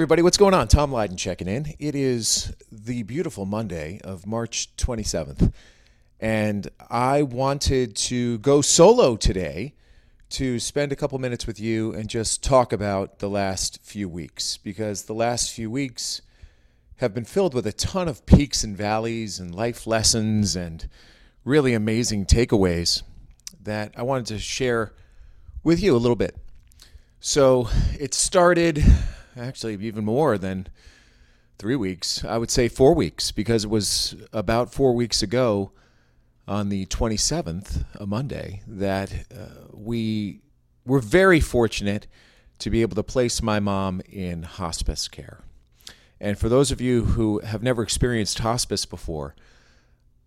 everybody. What's going on? Tom Leyden checking in. It is the beautiful Monday of March 27th. And I wanted to go solo today to spend a couple minutes with you and just talk about the last few weeks because the last few weeks have been filled with a ton of peaks and valleys and life lessons and really amazing takeaways that I wanted to share with you a little bit. So it started actually even more than three weeks. I would say four weeks because it was about four weeks ago on the 27th, a Monday, that uh, we were very fortunate to be able to place my mom in hospice care. And for those of you who have never experienced hospice before,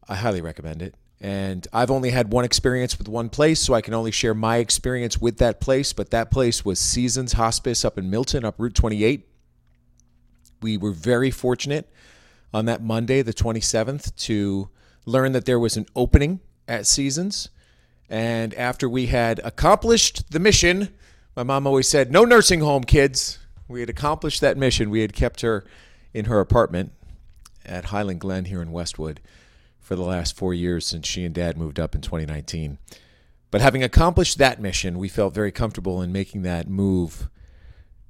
I highly recommend it. And I've only had one experience with one place, so I can only share my experience with that place. But that place was Seasons Hospice up in Milton, up Route 28. We were very fortunate on that Monday, the 27th, to learn that there was an opening at Seasons. And after we had accomplished the mission, my mom always said, No nursing home, kids. We had accomplished that mission. We had kept her in her apartment at Highland Glen here in Westwood for the last four years since she and dad moved up in 2019. But having accomplished that mission, we felt very comfortable in making that move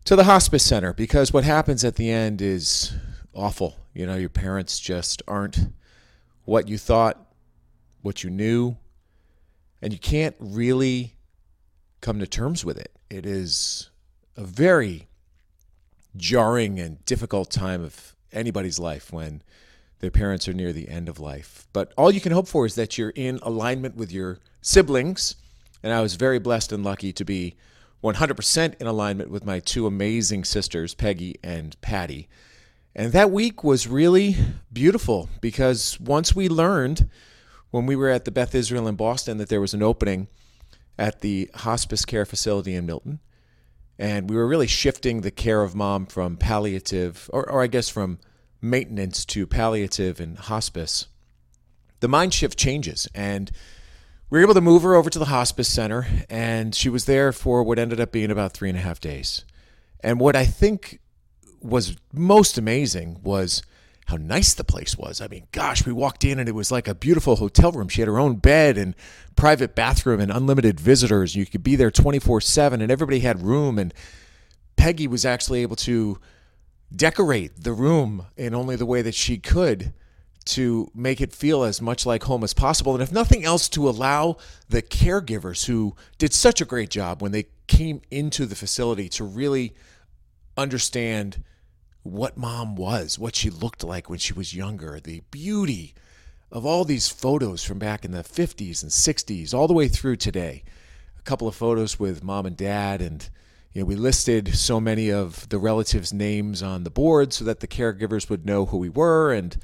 to the hospice center because what happens at the end is awful. You know, your parents just aren't what you thought, what you knew, and you can't really come to terms with it. It is a very jarring and difficult time of anybody's life when their parents are near the end of life. But all you can hope for is that you're in alignment with your siblings. And I was very blessed and lucky to be 100% in alignment with my two amazing sisters, Peggy and Patty. And that week was really beautiful because once we learned when we were at the Beth Israel in Boston that there was an opening at the hospice care facility in Milton, and we were really shifting the care of mom from palliative, or, or I guess from maintenance to palliative and hospice, the mind shift changes. And we were able to move her over to the hospice center, and she was there for what ended up being about three and a half days. And what I think was most amazing was how nice the place was. I mean, gosh, we walked in and it was like a beautiful hotel room. She had her own bed and private bathroom and unlimited visitors. You could be there 24 7 and everybody had room. And Peggy was actually able to decorate the room in only the way that she could to make it feel as much like home as possible. And if nothing else, to allow the caregivers who did such a great job when they came into the facility to really understand what mom was, what she looked like when she was younger, the beauty of all these photos from back in the 50s and 60s, all the way through today. A couple of photos with mom and dad and you know, we listed so many of the relatives' names on the board so that the caregivers would know who we were. And,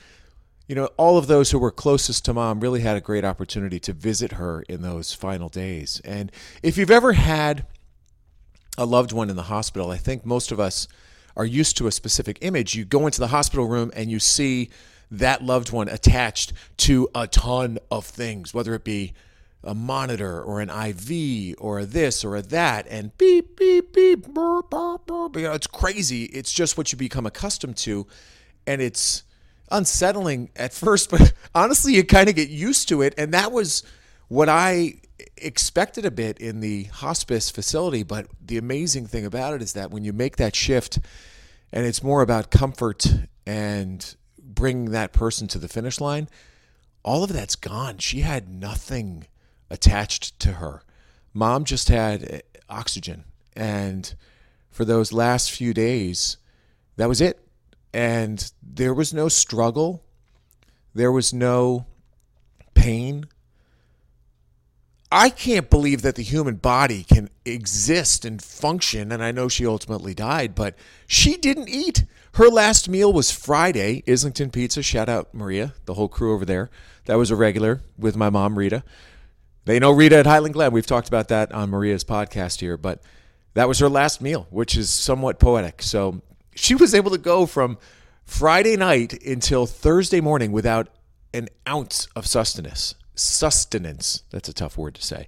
you know, all of those who were closest to mom really had a great opportunity to visit her in those final days. And if you've ever had a loved one in the hospital, I think most of us are used to a specific image. You go into the hospital room and you see that loved one attached to a ton of things, whether it be a monitor or an IV or a this or a that and beep beep beep burp, burp, burp. You know, it's crazy. It's just what you become accustomed to, and it's unsettling at first, but honestly, you kind of get used to it. And that was what I expected a bit in the hospice facility. But the amazing thing about it is that when you make that shift, and it's more about comfort and bringing that person to the finish line, all of that's gone. She had nothing attached to her. Mom just had oxygen. And for those last few days, that was it. And there was no struggle, there was no pain. I can't believe that the human body can exist and function. And I know she ultimately died, but she didn't eat. Her last meal was Friday, Islington Pizza. Shout out Maria, the whole crew over there. That was a regular with my mom, Rita. They know Rita at Highland Glen. We've talked about that on Maria's podcast here, but that was her last meal, which is somewhat poetic. So she was able to go from Friday night until Thursday morning without an ounce of sustenance. Sustenance, that's a tough word to say,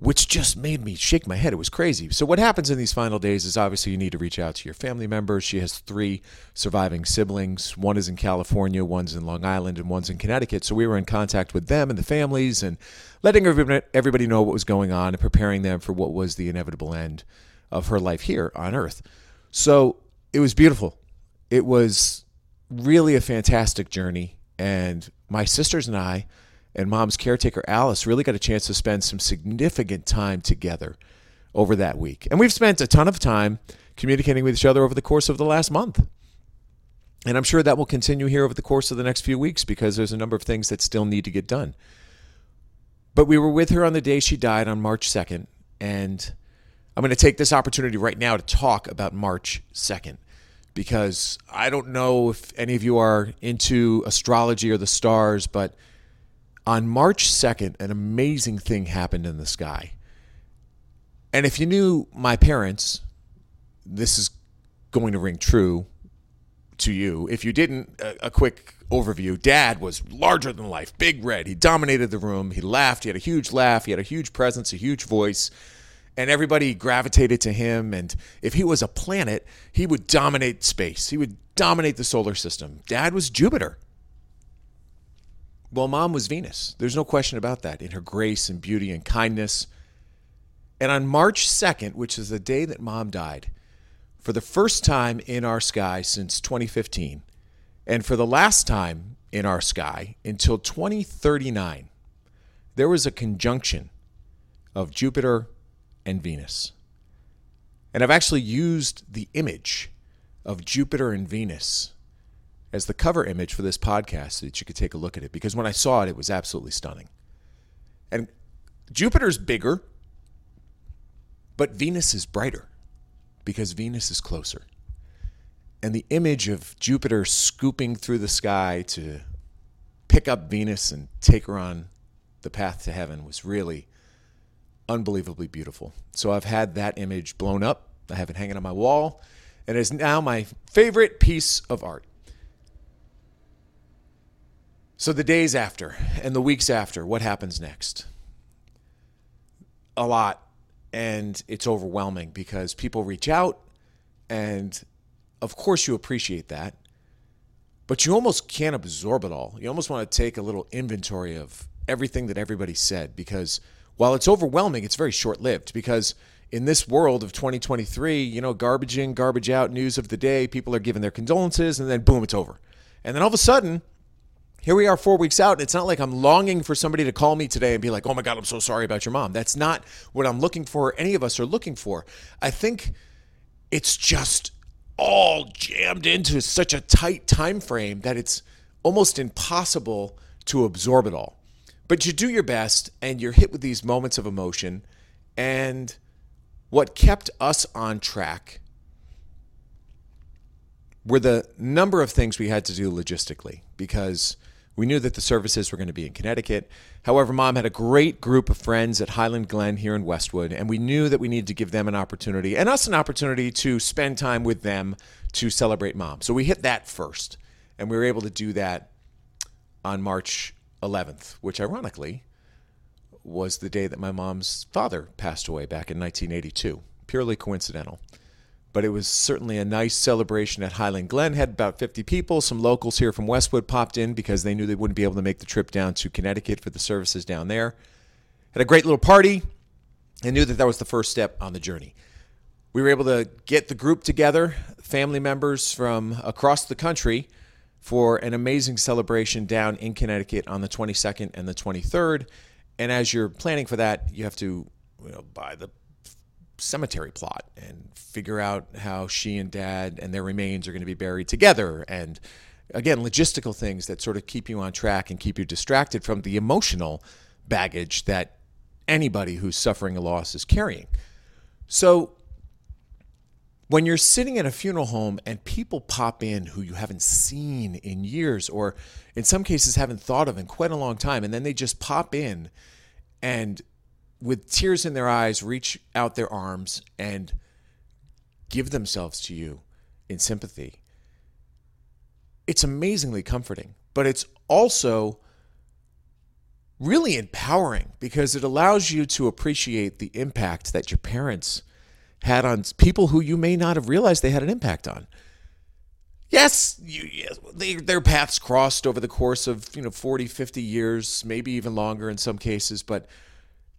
which just made me shake my head. It was crazy. So, what happens in these final days is obviously you need to reach out to your family members. She has three surviving siblings. One is in California, one's in Long Island, and one's in Connecticut. So, we were in contact with them and the families and letting everybody know what was going on and preparing them for what was the inevitable end of her life here on Earth. So, it was beautiful. It was really a fantastic journey. And my sisters and I, and mom's caretaker, Alice, really got a chance to spend some significant time together over that week. And we've spent a ton of time communicating with each other over the course of the last month. And I'm sure that will continue here over the course of the next few weeks because there's a number of things that still need to get done. But we were with her on the day she died on March 2nd. And I'm going to take this opportunity right now to talk about March 2nd because I don't know if any of you are into astrology or the stars, but on March 2nd, an amazing thing happened in the sky. And if you knew my parents, this is going to ring true to you. If you didn't, a, a, quick overview. Dad was larger than life, big red. He dominated the room. He laughed. He had a huge laugh. He had a huge presence, a huge voice. And everybody gravitated to him. And if he was a planet, he would dominate space, he would dominate the solar system. Dad was Jupiter. Well, mom was Venus. There's no question about that in her grace and beauty and kindness. And on March 2nd, which is the day that mom died, for the first time in our sky since 2015, and for the last time in our sky until 2039, there was a conjunction of Jupiter and Venus. And I've actually used the image of Jupiter and Venus as the cover image for this podcast so that you could take a look at it because when I saw it, it was absolutely stunning. And Jupiter's bigger, but Venus is brighter because Venus is closer. And the image of Jupiter scooping through the sky to pick up Venus and take her on the path to heaven was really unbelievably beautiful. So I've had that image blown up. I have it hanging on my wall, and it is now my favorite piece of art. So the days after and the weeks after, what happens next? A lot. And it's overwhelming because people reach out, and of course, you appreciate that, but you almost can't absorb it all. You almost want to take a little inventory of everything that everybody said because while it's overwhelming, it's very short lived because in this world of 2023, you know, garbage in, garbage out, news of the day, people are giving their condolences, and then boom, it's over. And then all of a sudden, here we are four weeks out, and it's not like I'm longing for somebody to call me today and be like, oh my God, I'm so sorry about your mom. That's not what I'm looking for, any of us are looking for. I think it's just all jammed into such a tight time frame that it's almost impossible to absorb it all. But you do your best and you're hit with these moments of emotion. And what kept us on track were the number of things we had to do logistically because we knew that the services were going to be in Connecticut. However, mom had a great group of friends at Highland Glen here in Westwood, and we knew that we needed to give them an opportunity and us an opportunity to spend time with them to celebrate mom. So we hit that first, and we were able to do that on March 11th, which ironically was the day that my mom's father passed away back in 1982. Purely coincidental but it was certainly a nice celebration at Highland Glen. Had about 50 people. Some locals here from Westwood popped in because they knew they wouldn't be able to make the trip down to Connecticut for the services down there. Had a great little party and knew that that was the first step on the journey. We were able to get the group together, family members from across the country, for an amazing celebration down in Connecticut on the 22nd and the 23rd. And as you're planning for that, you have to you know, buy the cemetery plot and figure out how she and dad and their remains are going to be buried together. And again logistical things that sort of keep you on track and keep you distracted from the emotional baggage that anybody who's suffering a loss is carrying. So when you're sitting in a funeral home and people pop in who you haven't seen in years or in some cases haven't thought of in quite a long time and then they just pop in and with tears in their eyes, reach out their arms and give themselves to you in sympathy. It's amazingly comforting, but it's also really empowering because it allows you to appreciate the impact that your parents had on people who you may not have realized they had an impact on. Yes, you, yes they, their paths crossed over the course of, you know, 40, 50 years, maybe even longer in some cases, but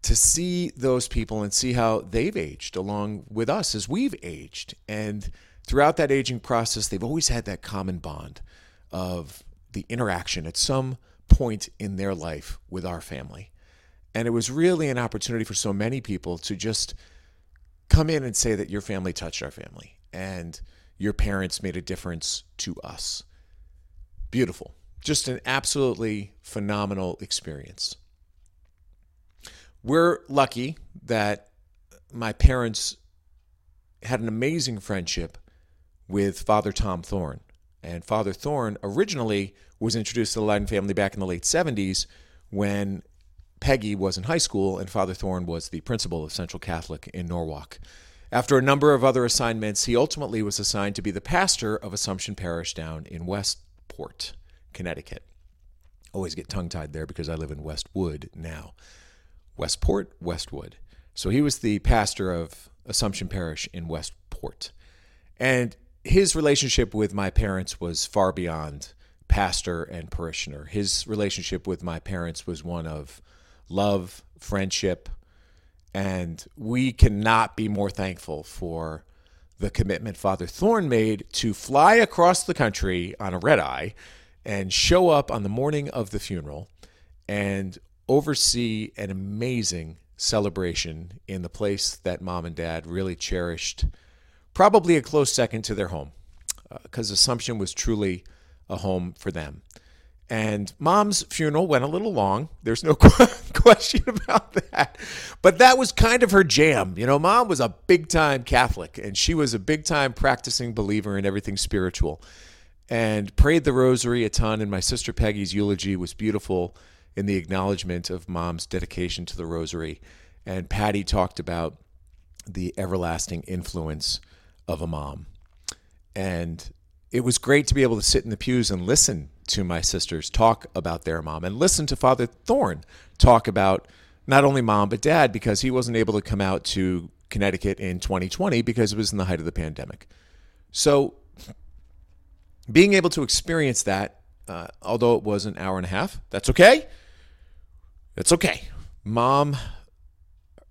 to see those people and see how they've aged along with us as we've aged. And throughout that aging process, they've always had that common bond of the interaction at some point in their life with our family. And it was really an opportunity for so many people to just come in and say that your family touched our family and your parents made a difference to us. Beautiful. Just an absolutely phenomenal experience. We're lucky that my parents had an amazing friendship with Father Tom Thorne. And Father Thorne originally was introduced to the Leyden family back in the late 70s when Peggy was in high school and Father Thorne was the principal of Central Catholic in Norwalk. After a number of other assignments, he ultimately was assigned to be the pastor of Assumption Parish down in Westport, Connecticut. Always get tongue tied there because I live in Westwood now. Westport, Westwood. So he was the pastor of Assumption Parish in Westport. And his relationship with my parents was far beyond pastor and parishioner. His relationship with my parents was one of love, friendship, and we cannot be more thankful for the commitment Father Thorne made to fly across the country on a red eye and show up on the morning of the funeral and oversee an amazing celebration in the place that mom and dad really cherished probably a close second to their home because uh, Assumption was truly a home for them. And mom's funeral went a little long. There's no question about that. But that was kind of her jam. You know, mom was a big time Catholic and she was a big time practicing believer in everything spiritual and prayed the rosary a ton. And my sister Peggy's eulogy was beautiful in the acknowledgement of mom's dedication to the rosary. And Patty talked about the everlasting influence of a mom. And it was great to be able to sit in the pews and listen to my sisters talk about their mom and listen to Father Thorne talk about not only mom but dad because he wasn't able to come out to Connecticut in 2020 because it was in the height of the pandemic. So being able to experience that, uh, although it was an hour and a half, that's okay. That's okay. Mom,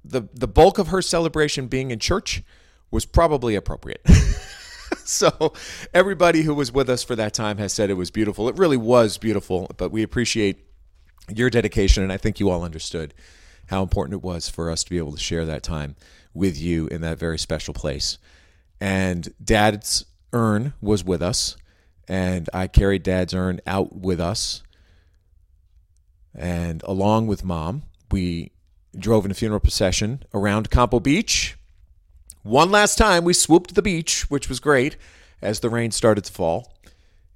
the the bulk of her celebration being in church was probably appropriate. so everybody who was with us for that time has said it was beautiful. It really was beautiful, but we appreciate your dedication and I think you all understood how important it was for us to be able to share that time with you in that very special place. And dad's urn was with us and I carried dad's urn out with us. And along with mom, we drove in a funeral procession around Campo Beach one last time, we swooped the beach, which was great as the rain started to fall.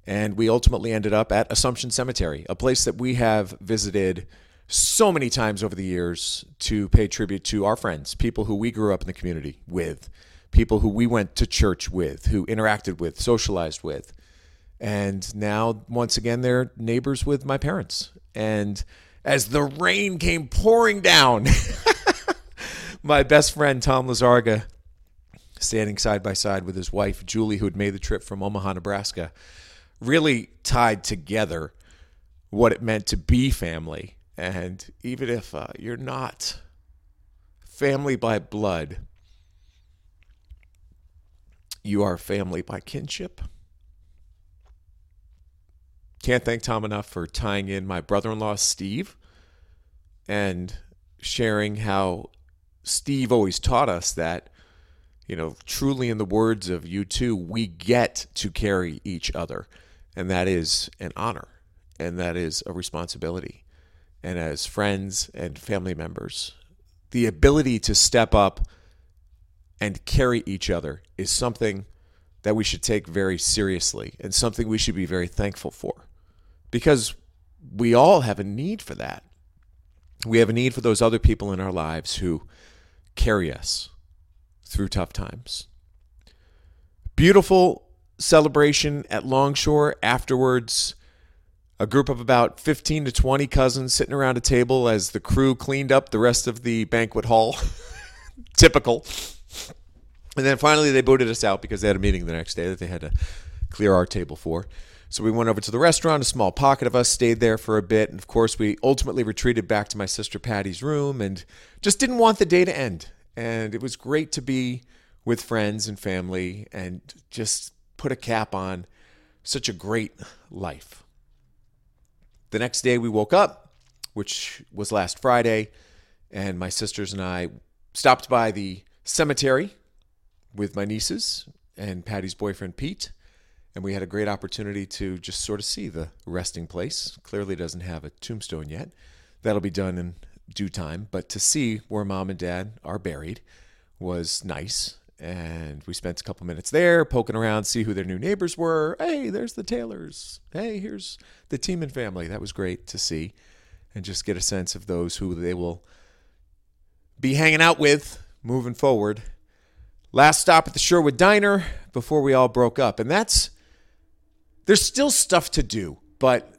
And we ultimately ended up at Assumption Cemetery, a place that we have visited so many times over the years to pay tribute to our friends, people who we grew up in the community with, people who we went to church with, who interacted with, socialized with. And now, once again, they're neighbors with my parents. And as the rain came pouring down, my best friend, Tom Lazarga, standing side by side with his wife, Julie, who had made the trip from Omaha, Nebraska, really tied together what it meant to be family. And even if uh, you're not family by blood, you are family by kinship. Can't thank Tom enough for tying in my brother in law, Steve, and sharing how Steve always taught us that you know, truly in the words of U2, we get to carry each other. And that is an honor and that is a responsibility. And as friends and family members, the ability to step up and carry each other is something that we should take very seriously and something we should be very thankful for because we all have a need for that. We have a need for those other people in our lives who carry us, through tough times. Beautiful celebration at Longshore. Afterwards, a group of about 15 to 20 cousins sitting around a table as the crew cleaned up the rest of the banquet hall. Typical. And then finally, they booted us out because they had a meeting the next day that they had to clear our table for. So we went over to the restaurant. A small pocket of us stayed there for a bit. And of course, we ultimately retreated back to my sister Patty's room and just didn't want the day to end. And it was great to be with friends and family and just put a cap on such a great life. The next day, we woke up, which was last Friday, and my sisters and I stopped by the cemetery with my nieces and Patty's boyfriend Pete, and we had a great opportunity to just sort of see the resting place. Clearly doesn't have a tombstone yet. That'll be done in due time, but to see where mom and dad are buried was nice. And we spent a couple minutes there poking around, see who their new neighbors were. Hey, there's the Taylors. Hey, here's the Tiemann family. That was great to see and just get a sense of those who they will be hanging out with moving forward Last stop at the Sherwood Diner before we all broke up. And that's, there's still stuff to do, but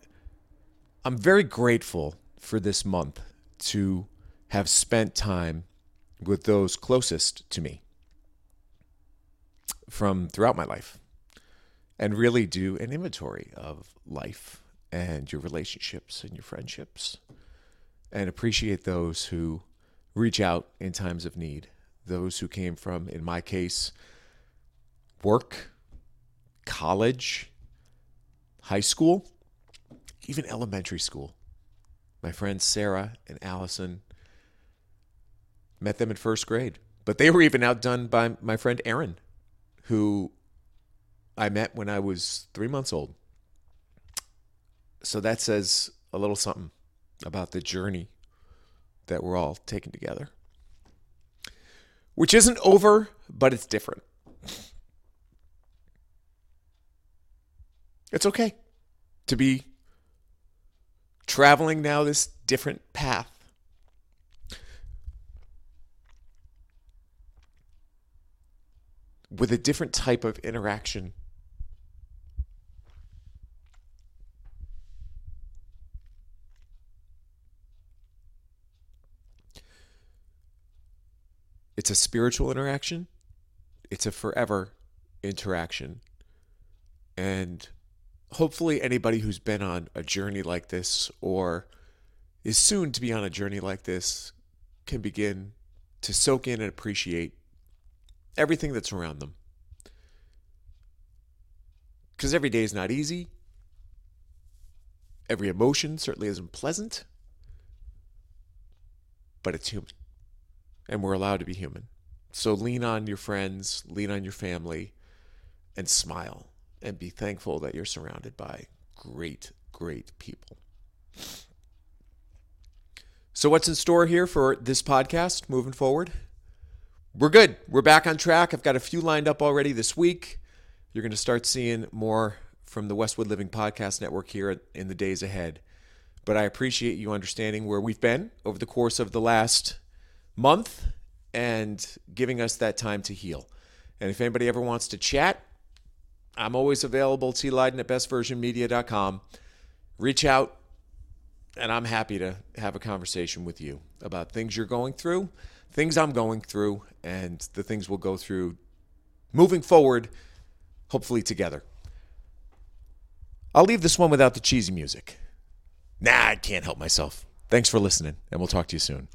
I'm very grateful for this month to have spent time with those closest to me from throughout my life and really do an inventory of life and your relationships and your friendships and appreciate those who reach out in times of need those who came from, in my case, work, college, high school, even elementary school. My friends Sarah and Allison met them in first grade, but they were even outdone by my friend Aaron, who I met when I was three months old. So that says a little something about the journey that we're all taking together which isn't over, but it's different. It's okay to be traveling now this different path. With a different type of interaction it's a spiritual interaction, it's a forever interaction. And hopefully, anybody who's been on a journey like this or is soon to be on a journey like this can begin to soak in and appreciate everything that's around them. Because every day is not easy. Every emotion certainly isn't pleasant, but it's human and we're allowed to be human. So lean on your friends, lean on your family, and smile and be thankful that you're surrounded by great, great people. So, what's in store here for this podcast moving forward? We're good. We're back on track. I've got a few lined up already this week. You're going to start seeing more from the Westwood Living Podcast Network here in the days ahead. But I appreciate you understanding where we've been over the course of the last month and giving us that time to heal. And if anybody ever wants to chat, I'm always available, T. Leyden at bestversionmedia.com. Reach out, and I'm happy to have a conversation with you about things you're going through, things I'm going through, and the things we'll go through moving forward, hopefully together. I'll leave this one without the cheesy music. Nah, I can't help myself. Thanks for listening, and we'll talk to you soon.